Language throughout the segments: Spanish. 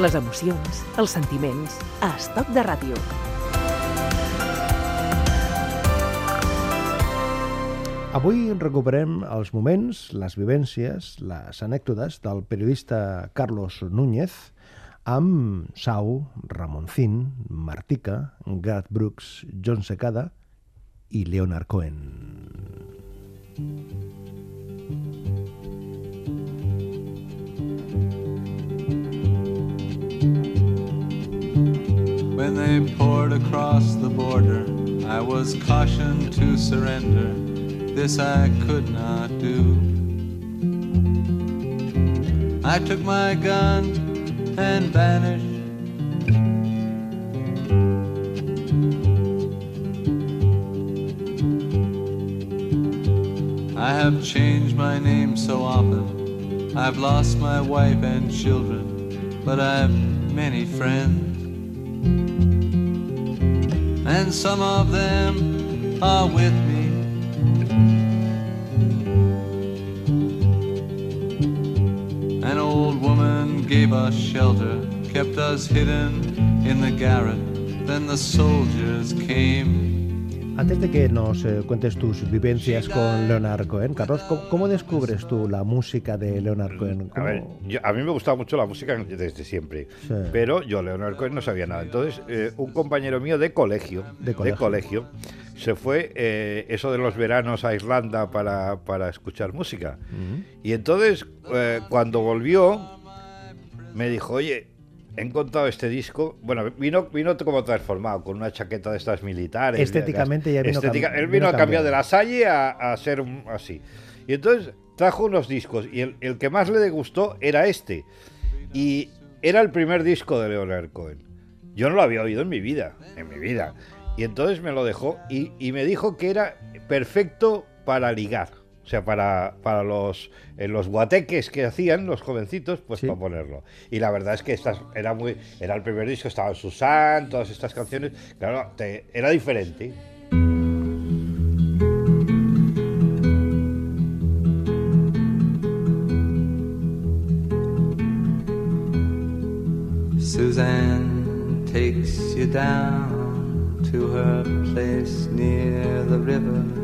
les emocions, els sentiments, a Estoc de Ràdio. Avui recuperem els moments, les vivències, les anècdotes del periodista Carlos Núñez amb Sau, Ramoncín, Martica, Garth Brooks, John Secada i Leonard Cohen. When they poured across the border, I was cautioned to surrender. This I could not do. I took my gun and vanished. I have changed my name so often. I've lost my wife and children, but I've many friends. And some of them are with me. An old woman gave us shelter, kept us hidden in the garret. Then the soldiers came. Antes de que nos eh, cuentes tus vivencias con Leonard Cohen, Carlos, ¿cómo, cómo descubres tú la música de Leonard Cohen? A ¿Cómo- ver, yo- a mí me gustaba mucho la música desde siempre, Sí. pero yo, Leonard Cohen, no sabía nada. Entonces, eh, un compañero mío de colegio, De colegio. colegio, se fue eh, eso de los veranos a Irlanda para, para escuchar música. Y entonces, cuando volvió, me dijo, oye, he encontrado este disco. Bueno, vino, vino como transformado, con una chaqueta de estas militares. Estéticamente ya vino Estética- cam- Él vino vino a cambiar de la Salle a, a ser así. Y entonces trajo unos discos y el, el que más le gustó era este. Y era el primer disco de Leonard Cohen. Yo no lo había oído en mi vida, en mi vida. Y entonces me lo dejó y, y me dijo que era perfecto para ligar. O sea, para, para los, eh, los guateques que hacían los jovencitos, pues Sí. para ponerlo. Y la verdad es que estas era muy era el primer disco, estaba Susan, todas estas canciones. Claro, te- era diferente. Suzanne takes you down to her place near the river.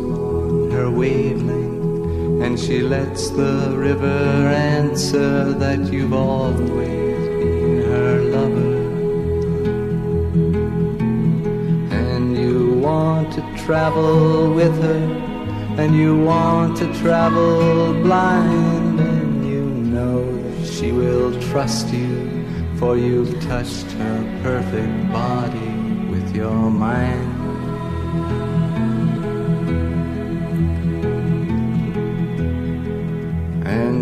her wavelength. And she lets the river answer that you've always been her lover. And you want to travel with her, and you want to travel blind, and you know that she will trust you, for you've touched her perfect body with your mind.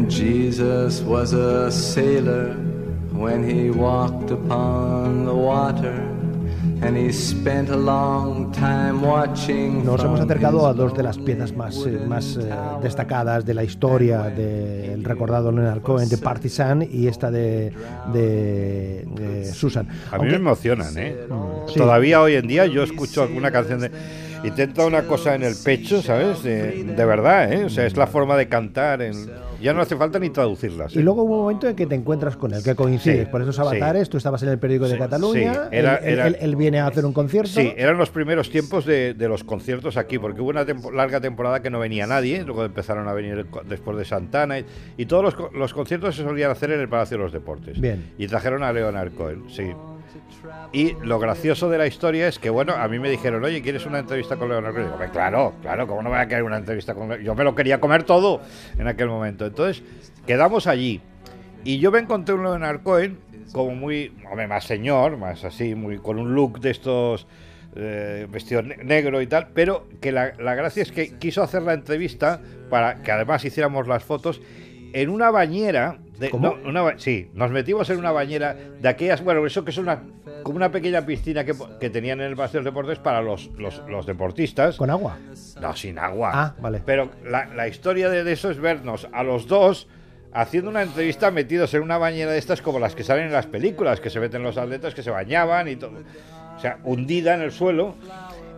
Jesus was a sailor when he walked upon the water. And he spent a long time watching Nos hemos acercado a dos de las piezas más, eh, más eh, destacadas de la historia del recordado Leonard Cohen, de Partisan y esta de, de, de Susan. A mí Aunque- me emocionan, ¿eh? Sí. Todavía hoy en día yo escucho alguna canción de... Y te entra una cosa en el pecho, ¿sabes? De, de verdad, ¿eh? O sea, es la forma de cantar. en- Ya no hace falta ni traducirlas. Y ¿eh? luego hubo un momento en que te encuentras con él, que coincides Sí, por esos sí. avatares, tú estabas en el periódico de Cataluña, sí, era- él, él- era- él- él viene a hacer un concierto. Sí, eran los primeros tiempos de, de los conciertos aquí, porque hubo una tempo- larga temporada que no venía nadie, luego empezaron a venir después de Santana, y, y todos los, los conciertos se solían hacer en el Palacio de los Deportes. Bien. Y trajeron a Leonard Cohen, sí. Y lo gracioso de la historia es que, bueno, a mí me dijeron, oye, ¿quieres una entrevista con Leonard Cohen? Y digo, "Hombre, claro, claro, ¿cómo no voy a querer una entrevista con Leonard Yo me lo quería comer todo en aquel momento. Entonces, quedamos allí. Y yo me encontré un Leonard Cohen como muy, hombre, más señor, más así, muy con un look de estos eh, vestido ne- negro y tal, pero que la, la gracia es que quiso hacer la entrevista para que además hiciéramos las fotos en una bañera. De, ¿Cómo? no, una sí, nos metimos en una bañera de aquellas, bueno, eso que es una como una pequeña piscina que, que tenían en el Paseo de los Deportes para los, los, los deportistas. ¿Con agua? No, sin agua. Ah, vale. Pero la, la historia de, de eso es vernos a los dos haciendo una entrevista metidos en una bañera de estas como las que salen en las películas, que se meten los atletas, que se bañaban y todo. O sea, hundida en el suelo.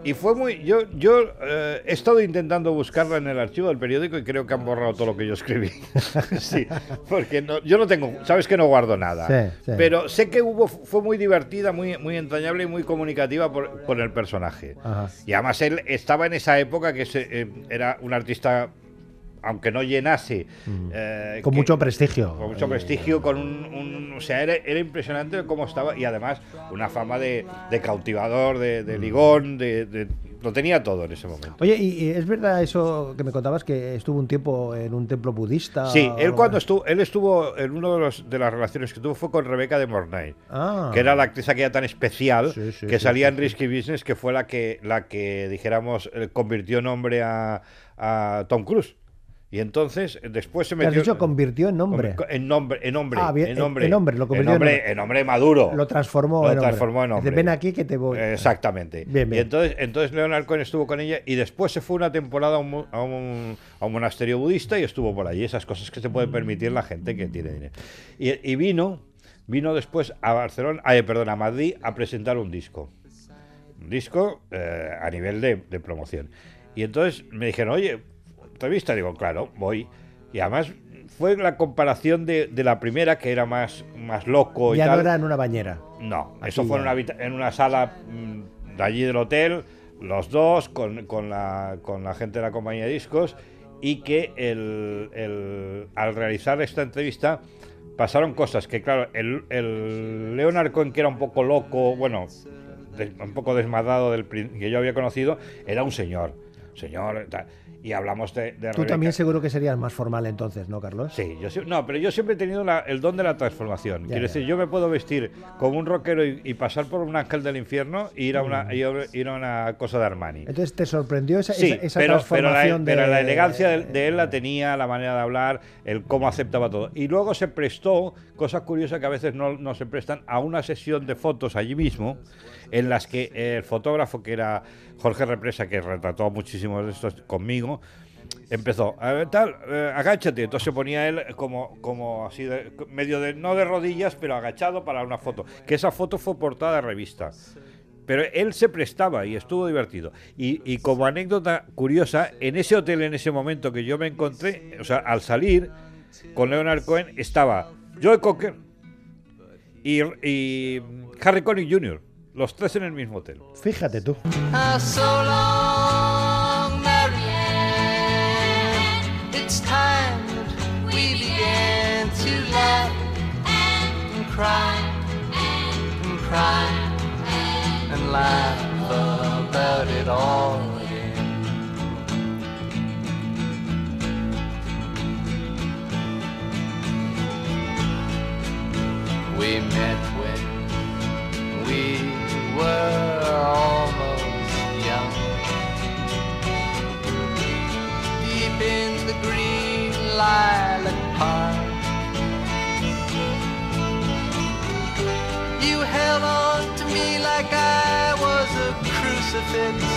Y fue muy... Yo, yo eh, he estado intentando buscarla en el archivo del periódico y creo que han borrado todo lo que yo escribí. sí, porque no- yo no tengo... Sabes que no guardo nada. Sí, sí. Pero sé que hubo fue muy divertida, muy, muy entrañable y muy comunicativa por, con el personaje. Ajá. Y además él estaba en esa época que se- eh, era un artista, aunque no llenase, eh, Con que- mucho prestigio. con mucho prestigio, con un, un- o sea, era, era impresionante cómo estaba y además una fama de, de cautivador, de, Mm. de ligón, de, de- lo tenía todo en ese momento. Oye, ¿y es verdad eso que me contabas que estuvo un tiempo en un templo budista? Sí, él cuando estuvo, él estuvo en una de, los- de las relaciones que tuvo fue con Rebeca de Mornay. Ah. que era la actriz aquella tan especial Sí, sí, que sí, salía en Risky Business, que fue la que, la que dijéramos, eh, convirtió en hombre a, a Tom Cruise. Y entonces, después se ¿Te has metió... dicho convirtió en nombre? En nombre, en hombre, Ah, bien, en hombre, en hombre, lo convirtió en hombre. en hombre maduro. Lo transformó Lo en hombre. transformó en ven aquí que te voy. Exactamente. Bien, bien. Y entonces, entonces Leonard Cohen estuvo con ella y después se fue una temporada a un, a un- a un monasterio budista y estuvo por allí. Esas cosas que se puede permitir la gente que tiene dinero. Y, y vino, vino después a Barcelona, ay, perdón, a Madrid a presentar un disco. Un disco eh, a nivel de, de promoción. Y entonces me dijeron, oye, entrevista, digo, claro, voy. Y además fue la comparación de, de la primera, que era más, más loco y ya tal. no era en una bañera. No, Aquí eso fue en una, en una sala mm, de allí del hotel, los dos, con, con la, con la gente de la compañía de discos, y que el, el- al realizar esta entrevista pasaron cosas que, claro, el, el Leonard Cohen, que era un poco loco, bueno, un poco desmadado del que yo había conocido, era un señor, señor, tal, y hablamos de... de Tú Rebeca. también seguro que serías más formal entonces, ¿no, Carlos? Sí, yo no, pero yo siempre he tenido la- el don de la transformación. Ya, Quiero ya. decir, yo me puedo vestir como un rockero y, y pasar por un ángel del infierno y ir a una, ir a una cosa de Armani. Entonces te sorprendió esa, Sí, esa, esa pero, pero, la, transformación de... pero la elegancia de, de él la tenía, la manera de hablar, el cómo aceptaba todo. Y luego se prestó, cosa curiosa que a veces no, no se prestan, a una sesión de fotos allí mismo, en las que el fotógrafo, que era Jorge Represa, que retrató a muchísimos de estos conmigo, empezó, a ver, tal, eh, agáchate. Entonces se ponía él como, como así, de- medio de, no de rodillas, pero agachado para una foto. Que esa foto fue portada de revista. Pero él se prestaba y estuvo divertido. Y, y como anécdota curiosa, en ese hotel, en ese momento que yo me encontré, o sea, al salir con Leonard Cohen, estaba Joe Cocker y, y Harry Connick Jr., los tres en el mismo hotel. Fíjate tú. We began were almost young. Deep in the green lilac park. You held on to me like I was a crucifix.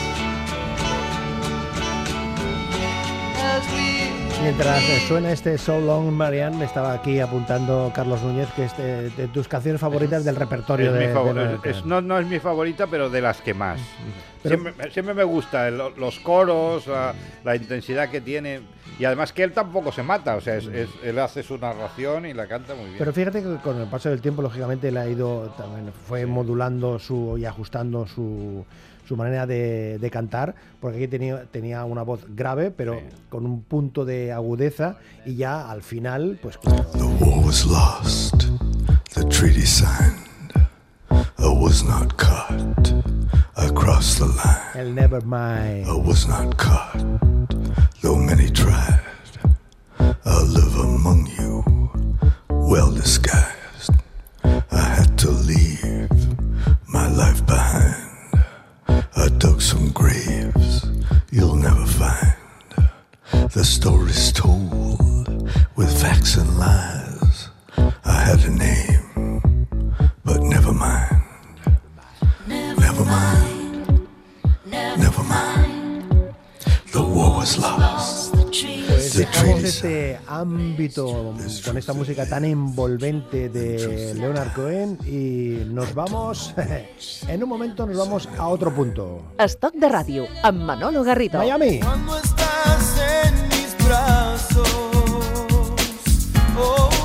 Mientras eh, suena este So Long Marianne, me estaba aquí apuntando Carlos Núñez, que es de, de tus canciones favoritas del repertorio de, de favor- Leonard es- no, no es mi favorita, pero de las que más. Pero- siempre, siempre me gusta el- los coros, la, la intensidad que tiene. Y además que él tampoco se mata, o sea, es- es- él hace su narración y la canta muy bien. Pero fíjate que con el paso del tiempo, lógicamente, él ha ido también fue modulando su y ajustando su, su manera de, de cantar, porque aquí tenía, tenía una voz grave, pero con un punto de agudeza, y ya al final, pues The war was lost, the treaty signed. I was not caught. I crossed the line. el Nevermind. I was not caught, though many tried. Con esta música tan envolvente de Leonard Cohen y nos vamos, en un momento nos vamos a otro punto. Estoc de ràdio, amb Manolo Garrido. Miami. Cuando estás en mis brazos, oh,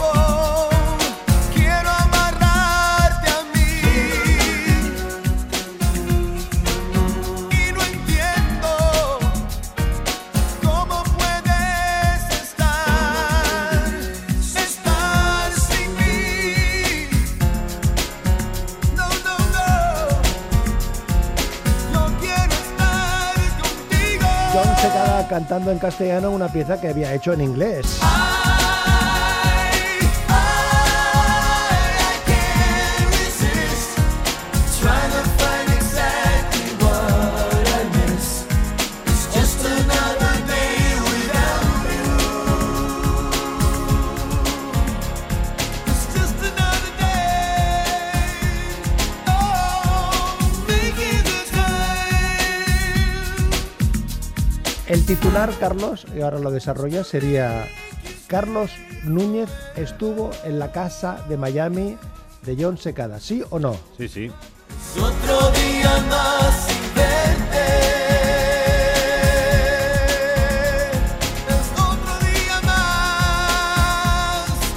en castellano una pieza que había hecho en inglés. El titular, Carlos, y ahora lo desarrolla, sería Carlos Núñez estuvo en la casa de Miami de John Secada, ¿sí o no? Sí, sí. Otro día más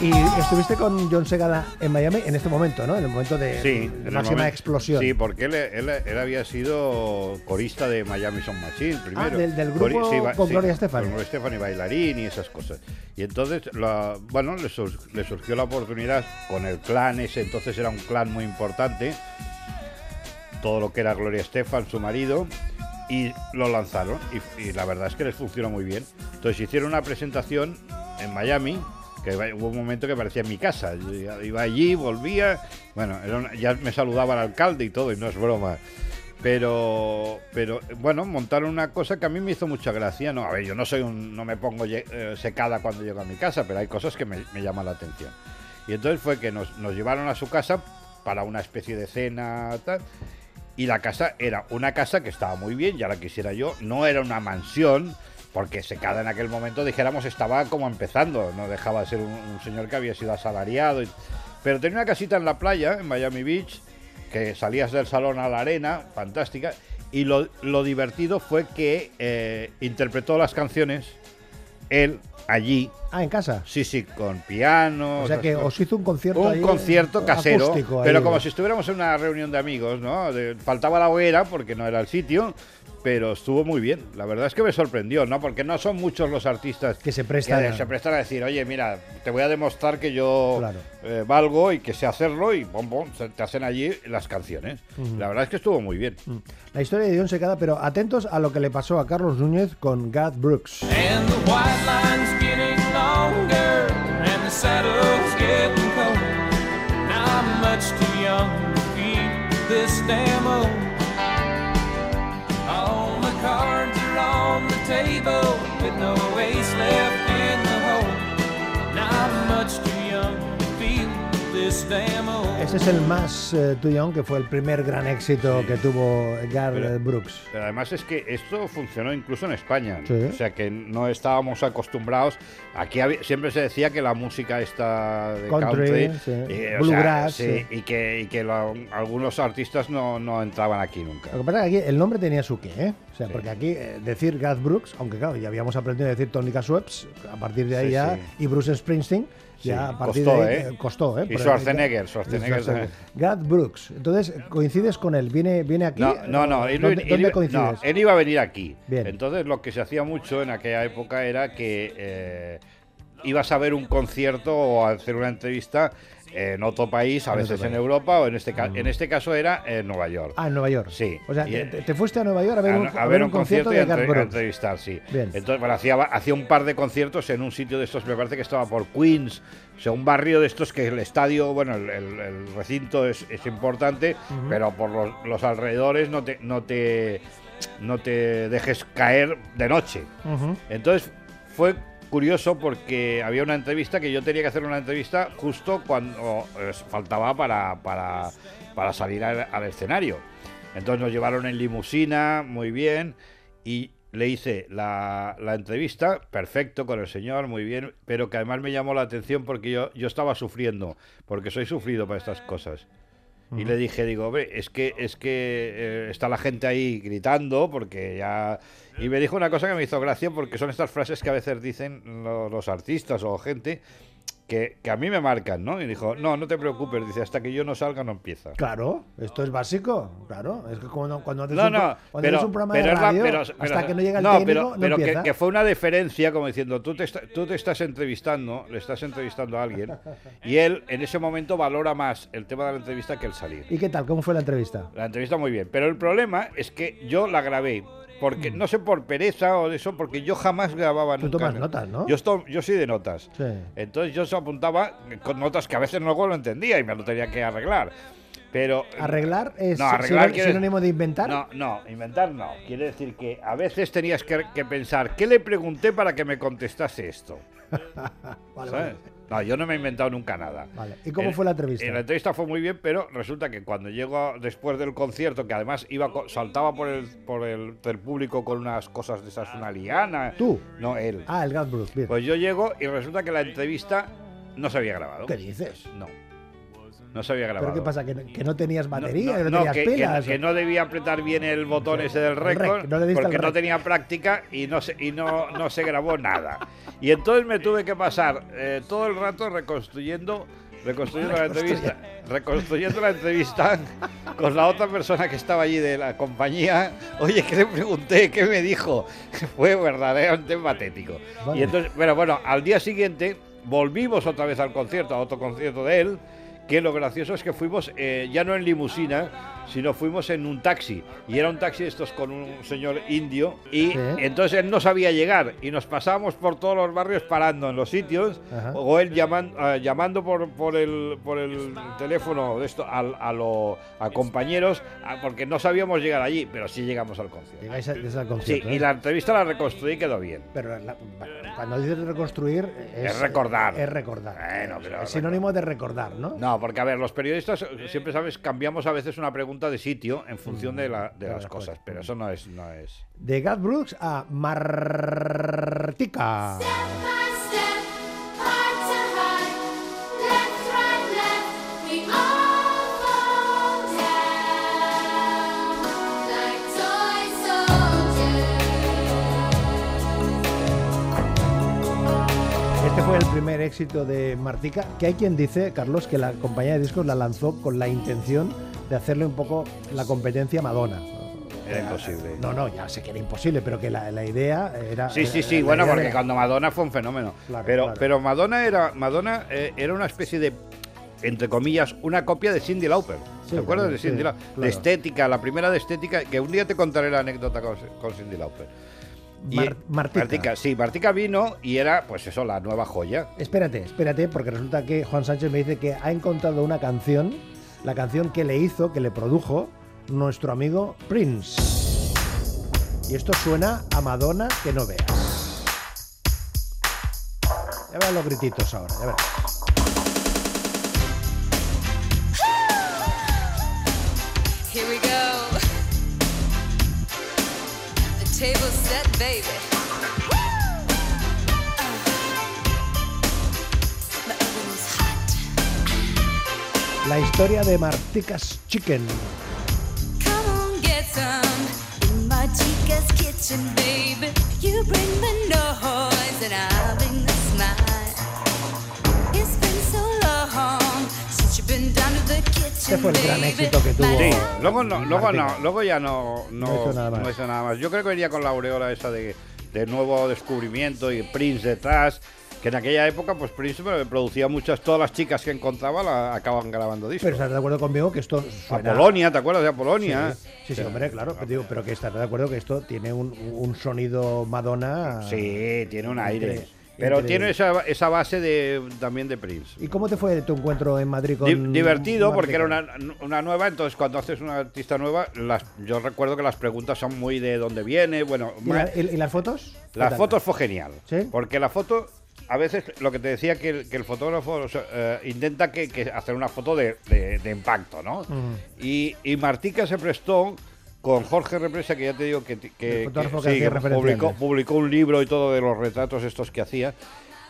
Y estuviste con John Segada en Miami en este momento, ¿no? En el momento de, Sí, máxima momento- explosión. Sí, porque él, él- él había sido corista de Miami Sound Machine primero. Ah, del- del grupo ba- con Gloria Estefan. Con Gloria Estefan y bailarín y esas cosas. Y entonces, la- bueno, le, sur- le surgió la oportunidad con el clan ese, entonces era un clan muy importante, todo lo que era Gloria Estefan, su marido, y lo lanzaron. Y, y la verdad es que les funcionó muy bien. Entonces hicieron una presentación en Miami, que hubo un momento que parecía mi casa. Yo iba- allí, volvía, bueno, ya me saludaba el alcalde y todo, y no es broma. Pero, pero bueno, montaron una cosa que a mí me hizo mucha gracia. No, a ver, yo no soy un, no me pongo eh, secada cuando llego a mi casa, pero hay cosas que me, llaman la atención. Y entonces fue que nos, llevaron a su casa para una especie de cena. Y la casa era una casa que estaba muy bien, ya la quisiera yo. No era una mansión, porque secada en aquel momento, dijéramos, estaba como empezando. No dejaba de ser un, señor que había sido asalariado. pero tenía una casita en la playa, en Miami Beach, que salías del salón a la arena, fantástica. Y lo, lo divertido fue que eh, interpretó las canciones él allí, Ah, en casa. sí, sí, con piano. O sea que os hizo un concierto un ahí, concierto casero, acústico ahí. pero como si estuviéramos en una reunión de amigos, ¿no? De- faltaba la hoguera porque no era el sitio, pero estuvo muy bien. La verdad es que me sorprendió, ¿no? Porque no son muchos los artistas Que se prestan a- se prestan a decir, oye, mira, te voy a demostrar que yo Claro. eh, valgo y que sé hacerlo y pom, se- te hacen allí las canciones. La verdad es que estuvo muy bien. La historia de John Secada, pero atentos a lo que le pasó a Carlos Núñez con Garth Brooks. And the white saddle's getting colder. Now I'm much too young to feel this damn old. All the cards are on the table, Ese es el más eh, Young, que fue el primer gran éxito que tuvo Garth Pero- Brooks. Pero además es que esto funcionó incluso en España. Sí. O sea que no estábamos acostumbrados. Aquí había- siempre se decía que la música está de Country, country, sí. y, o Bluegrass, sea, sí, sí. y que, y que lo- algunos artistas no, no entraban aquí nunca. Lo que pasa es que aquí el nombre tenía su qué, ¿eh? O sea, Sí. porque aquí eh, decir Garth Brooks, aunque claro, ya habíamos aprendido a decir Tony Sweps, a partir de ahí Sí, ya, sí. y Bruce Springsteen, Sí, ya a partir costó, de ahí ¿eh? eh, costó, ¿eh? Y Schwarzenegger, Schwarzenegger también. Garth Brooks. Entonces, coincides con él, viene, viene aquí. No, no, no, él, ¿Dónde, él dónde iba, coincides? no, él iba a venir aquí. Bien. Entonces lo que se hacía mucho en aquella época era que eh, ibas a ver un concierto o a hacer una entrevista en otro país, a veces en. Europa o en este, ca- en este caso era en Nueva York. Ah, en Nueva York. Sí. O sea, Y, te, te fuiste a Nueva York a ver, a, un, a ver un concierto, y a, de entrevistar, sí. Bien. Entonces, bueno, hacía, hacía un par de conciertos en un sitio de estos, me parece que estaba por Queens, o sea, un barrio de estos que el estadio, bueno, el, el- el recinto es, es importante, pero por los, los alrededores no te, no, te, no te dejes caer de noche. Entonces fue curioso porque había una entrevista que yo tenía que hacer una entrevista justo cuando eh, faltaba para, para, para salir al, al escenario. Entonces nos llevaron en limusina, muy bien, y le hice la, la entrevista, perfecto, con el señor, muy bien, pero que además me llamó la atención porque yo, yo estaba sufriendo, porque soy sufrido para estas cosas. Y le dije, digo, hombre, es que, es que eh, está la gente ahí gritando porque ya... Y me dijo una cosa que me hizo gracia porque son estas frases que a veces dicen lo- los artistas o gente que, que a mí me marcan, ¿no? Y dijo, no, no te preocupes, dice, hasta que yo no salga no empieza. Claro, esto es básico, claro. Es que cuando, cuando haces, No, un, no, cuando pero, haces un programa pero de la- radio, pero- hasta que no llega el no, técnico, pero, no pero que, empieza. que fue una deferencia como diciendo, tú te, tú te estás entrevistando, le estás entrevistando a alguien, y él en ese momento valora más el tema de la entrevista que el salir. ¿Y qué tal? ¿Cómo fue la entrevista? La entrevista muy bien, pero el problema es que yo la grabé. Porque, no sé por pereza o de eso, porque yo jamás grababa Mm. Tú nunca. tomas notas, ¿no? Yo, esto- yo soy de notas. Sí. Entonces yo se apuntaba con notas que a veces luego lo entendía y me lo tenía que arreglar. Pero ¿Arreglar es No, arreglar sinó- quiere- sinónimo de inventar? no, no, inventar no. Quiere decir que a veces tenías que, que pensar, ¿qué le pregunté para que me contestase esto? Vale, ¿Sabes? No, yo no me he inventado nunca nada. Vale. ¿Y cómo En- fue la entrevista? en la entrevista fue muy bien, pero resulta que cuando llego después del concierto, que además iba saltaba por el, por el, del público con unas cosas de esas, una liana. ¿Tú? No, él. Ah, el Gas Bruce, bien. Pues yo llego y resulta que la entrevista no se había grabado. ¿Qué dices? No. No se había grabado. ¿Pero qué pasa? ¿Que, que no tenías No, batería? no, ¿Que no, no, tenías que, que- pilas? que no debía apretar bien el botón ese del récord no porque no tenía práctica y no se, y no, no se grabó nada. Y entonces me tuve que pasar eh, todo el rato reconstruyendo reconstruyendo la entrevista reconstruyendo la entrevista con la otra persona que estaba allí de la compañía oye que le pregunté qué me dijo fue verdaderamente patético Vale. y entonces pero bueno al día siguiente volvimos otra vez al concierto a otro concierto de él que lo gracioso es que fuimos eh, ya no en limusina, sino fuimos en un taxi. Y era un taxi estos con un señor indio. Y Sí. entonces él no sabía llegar. Y nos pasábamos por todos los barrios parando en los sitios. Ajá. O él llaman- ah, llamando por, por, el, por el teléfono de esto al- a, lo- a compañeros. ah, porque no sabíamos llegar allí, pero sí llegamos al concierto. Llegáis a- desde el Sí, concierto. y ¿eh? la entrevista la reconstruí y quedó bien. Pero la- cuando dices reconstruir... Es, Es recordar. Es recordar. Bueno, pero es sinónimo de recordar, ¿no? No, porque a ver, los periodistas eh, siempre sabes, cambiamos a veces una pregunta de sitio en función de, la- de de las cosas, pero eso no es, no es. De Gat Brooks a Martica. Este fue el primer éxito de Martica, que hay quien dice, Carlos, que la compañía de discos la lanzó con la intención de hacerle un poco la competencia a Madonna. Era imposible. No, no, ya sé que era imposible, pero que la, la idea era... Sí, sí, sí, bueno, porque era- cuando Madonna fue un fenómeno. Claro, pero, claro. pero Madonna era, Madonna eh, era una especie de, entre comillas, una copia de Cindy Lauper. Sí, ¿Te acuerdas claro, de Cindy sí, Lauper? claro. De estética, la primera de estética, que un día te contaré la anécdota con, con Cindy Lauper. Y- Mar- Martica. sí, Martica vino y era, pues eso, la nueva joya. Espérate, espérate, porque resulta que Juan Sánchez me dice que ha encontrado una canción, la canción que le hizo, que le produjo nuestro amigo Prince. Y esto suena a Madonna que no veas. Ya verás los grititos ahora, ya verás. The table's set, baby. La historia de Martica's Chicken. Come on, get some in my chica's kitchen, baby. You bring the noise Este fue el gran éxito que tuvo. Sí, luego no, luego no, luego ya no, no, No hizo nada más. no hizo nada más. Yo creo que venía con la aureola esa de, de nuevo descubrimiento y Prince detrás, que en aquella época pues Prince producía muchas, todas las chicas que encontraba la acaban grabando discos. Pero estás de acuerdo conmigo que esto suena... Apolonia, ¿te acuerdas de Apolonia? Sí, sí, sí, hombre, claro. Pero, digo, pero que estás de acuerdo que esto tiene un, un sonido Madonna. Sí, tiene un aire. Pero Increíble. tiene esa, esa base de, también de Prince. ¿Y cómo te fue tu encuentro en Madrid con Di- divertido porque era una, una nueva, entonces cuando haces una artista nueva, las, yo recuerdo que las preguntas son muy de dónde viene, bueno, ¿Y, ma- la- y- y las fotos? ¿Qué las fotos fue genial, ¿Sí? porque la foto, a veces lo que te decía que el, que el fotógrafo o sea, eh, intenta que, que hacer una foto de, de- de impacto, ¿no? Y, y Martica se prestó con Jorge Represa, que ya te digo que, sí, publicó, publicó un libro y todo de los retratos estos que hacía.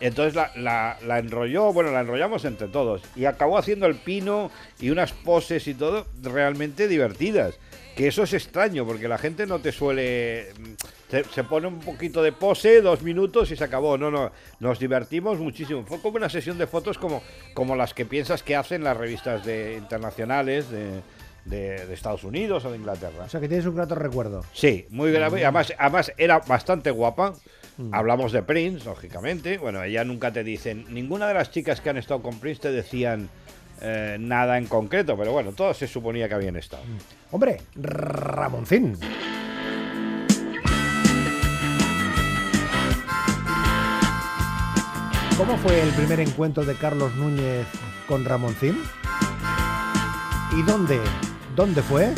Entonces la, la- la enrolló, bueno, la enrollamos entre todos. Y acabó haciendo el pino y unas poses y todo realmente divertidas. Que eso es extraño, porque la gente no te suele... mm, Se, se pone un poquito de pose, dos minutos y se acabó. No, no, nos divertimos muchísimo. Fue como una sesión de fotos como, como las que piensas que hacen las revistas de, internacionales de, de- de Estados Unidos o de Inglaterra. O sea, que tienes un grato recuerdo. Sí, muy grave. y Además, además era bastante guapa. Mm. Hablamos de Prince, lógicamente. Bueno, ella nunca te dicen. Ninguna de las chicas que han estado con Prince te decían eh, nada en concreto, pero bueno, todas se suponía que habían estado. Hombre, Ramoncín. ¿Cómo fue el primer encuentro de Carlos Núñez con Ramoncín? ¿Y dónde? ¿Dónde fue?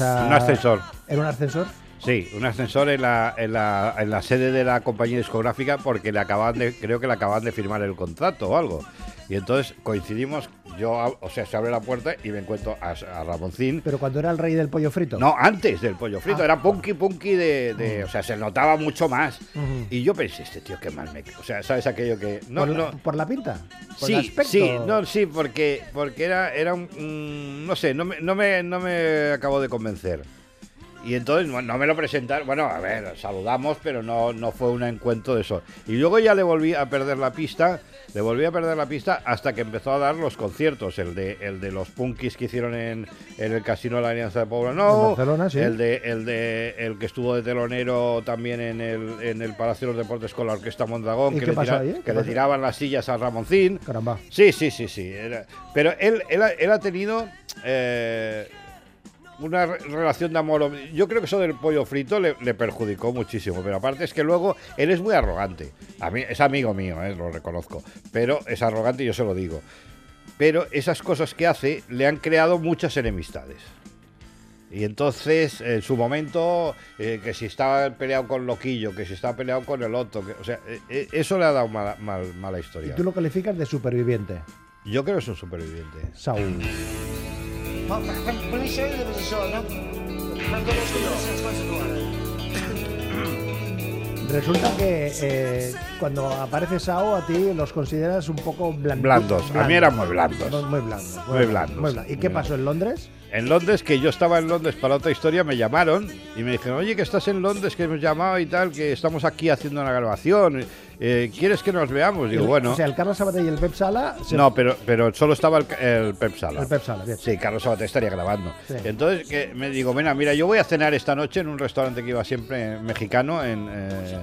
Un ascensor. ¿En un ascensor? Sí, un ascensor en la, en la, en la sede de la compañía discográfica porque le acaban de, creo que le acaban de firmar el contrato o algo. Y entonces coincidimos, yo, o sea, se abre la puerta y me encuentro a, a Ramoncín. Pero cuando era el rey del pollo frito. No, antes del pollo frito, Ah. era punky punky de, de- o sea, se notaba mucho más. Y yo pensé, este tío qué mal me, o sea, sabes aquello que no, ¿Por, la, no, por la pinta? ¿Por el sí, aspecto? sí, no, sí, porque porque era era un mm, no sé, no me, no me no me acabó de convencer. Y entonces no, no me lo presentaron, bueno, a ver, saludamos, pero no, no fue un encuentro de eso. Y luego ya le volví a perder la pista, le volví a perder la pista hasta que empezó a dar los conciertos, el de el de los punkis que hicieron en, en el Casino de la Alianza de Pueblo En Barcelona, sí. el de el de el que estuvo de telonero también en el en el Palacio de los Deportes con la Orquesta Mondragón, ¿Y que, qué le, tira- ahí, eh? que ¿Qué le tiraban las sillas a Ramoncín. Caramba. Sí, sí, sí, sí. era- pero él, él, ha, él ha tenido eh, una re- relación de amor. Yo creo que eso del pollo frito le, le perjudicó muchísimo. Pero aparte es que luego él es muy arrogante. A mí, es amigo mío, eh, lo reconozco. Pero es arrogante y yo se lo digo. Pero esas cosas que hace le han creado muchas enemistades. Y entonces, en su momento, eh, que si estaba peleado con Loquillo, que si estaba peleado con el otro, que, o sea, eh, eh, eso le ha dado mala, mal- mala Y historia. tú lo calificas de superviviente. Yo creo que es un superviviente. Saúl. Resulta que eh, cuando aparece Sao a ti los consideras un poco blandu- Blandos. A mí eran muy blandos. Muy, blandos. Muy blandos. muy blandos. ¿Y qué pasó en Londres? En Londres, que yo estaba en Londres para otra historia, me llamaron y me dijeron, oye, que estás en Londres, que hemos llamado y tal, que estamos aquí haciendo una grabación. eh, ¿Quieres que nos veamos? Digo, El- bueno. O sea, el Carlos Sabater y el Pep Sala. se- No, pero, pero solo estaba el, el Pep Sala. El Pep Sala, bien. Sí, Carlos Sabater estaría grabando. Sí. Entonces que me digo, mira, mira, yo voy a cenar esta noche en un restaurante que iba siempre mexicano, en, eh,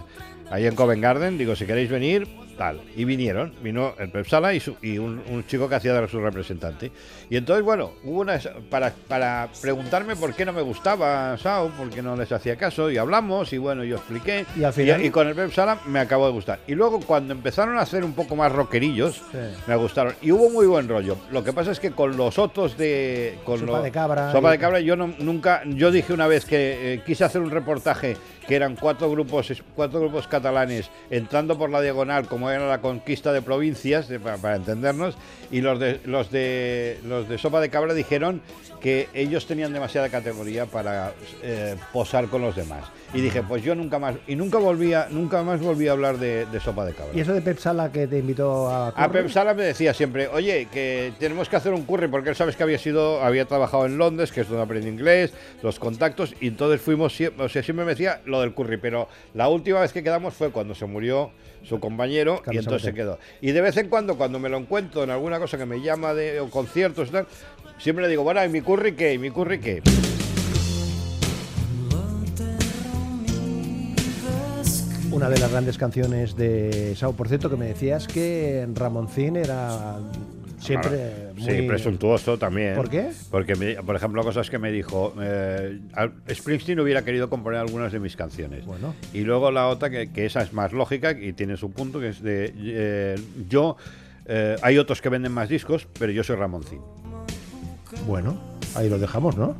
ahí en Covent Garden. Digo, si queréis venir, tal. Y vinieron, vino el Pep Sala y, su- y un, un chico que hacía de su representante. Y entonces, bueno, hubo una. Para, para preguntarme por qué no me gustaba Sao, por qué no les hacía caso, y hablamos, y bueno, yo expliqué. Y al final- y con el Pep Sala me acabó de gustar. Y luego, cuando empezaron a hacer un poco más rockerillos, Sí. me gustaron. Y hubo muy buen rollo. Lo que pasa es que con los otros de. Con Sopa lo- de cabra Sopa y- de cabra, yo no, nunca. Yo dije una vez que eh, quise hacer un reportaje que eran cuatro grupos, cuatro grupos catalanes entrando por la diagonal como era la conquista de provincias, de- para, para entendernos, y los de, los, de, los de Sopa de Cabra dijeron que ellos tenían demasiada categoría para eh, posar con los demás. Y dije, pues yo nunca más, y nunca volvía, nunca más volví a hablar de, de Sopa de Cabra. ¿Y eso de Pep Sala que te invitó a... A curry? Pep Sala me decía siempre, oye, que tenemos que hacer un curry, porque él sabes que había sido, había trabajado en Londres, que es donde aprendí inglés, los contactos, y entonces fuimos, o sea, siempre me decía lo del curry, pero la última vez que quedamos fue cuando se murió su compañero, y entonces se quedó. Y de vez en cuando, cuando me lo encuentro en alguna cosa que me llama de o conciertos y tal, siempre le digo, bueno, ¿y mi curry qué? ¿Y mi curry qué? Una de las grandes canciones de Sao, por cierto, que me decías que Ramoncín era siempre muy... Sí, presuntuoso también. ¿Por qué? Porque, me- por ejemplo, cosas que me dijo, eh, Springsteen hubiera querido componer algunas de mis canciones. Bueno. Y luego la otra, que, que esa es más lógica y tiene su punto, que es de, eh, yo, eh, hay otros que venden más discos, pero yo soy Ramoncín. Bueno, ahí lo dejamos, ¿no?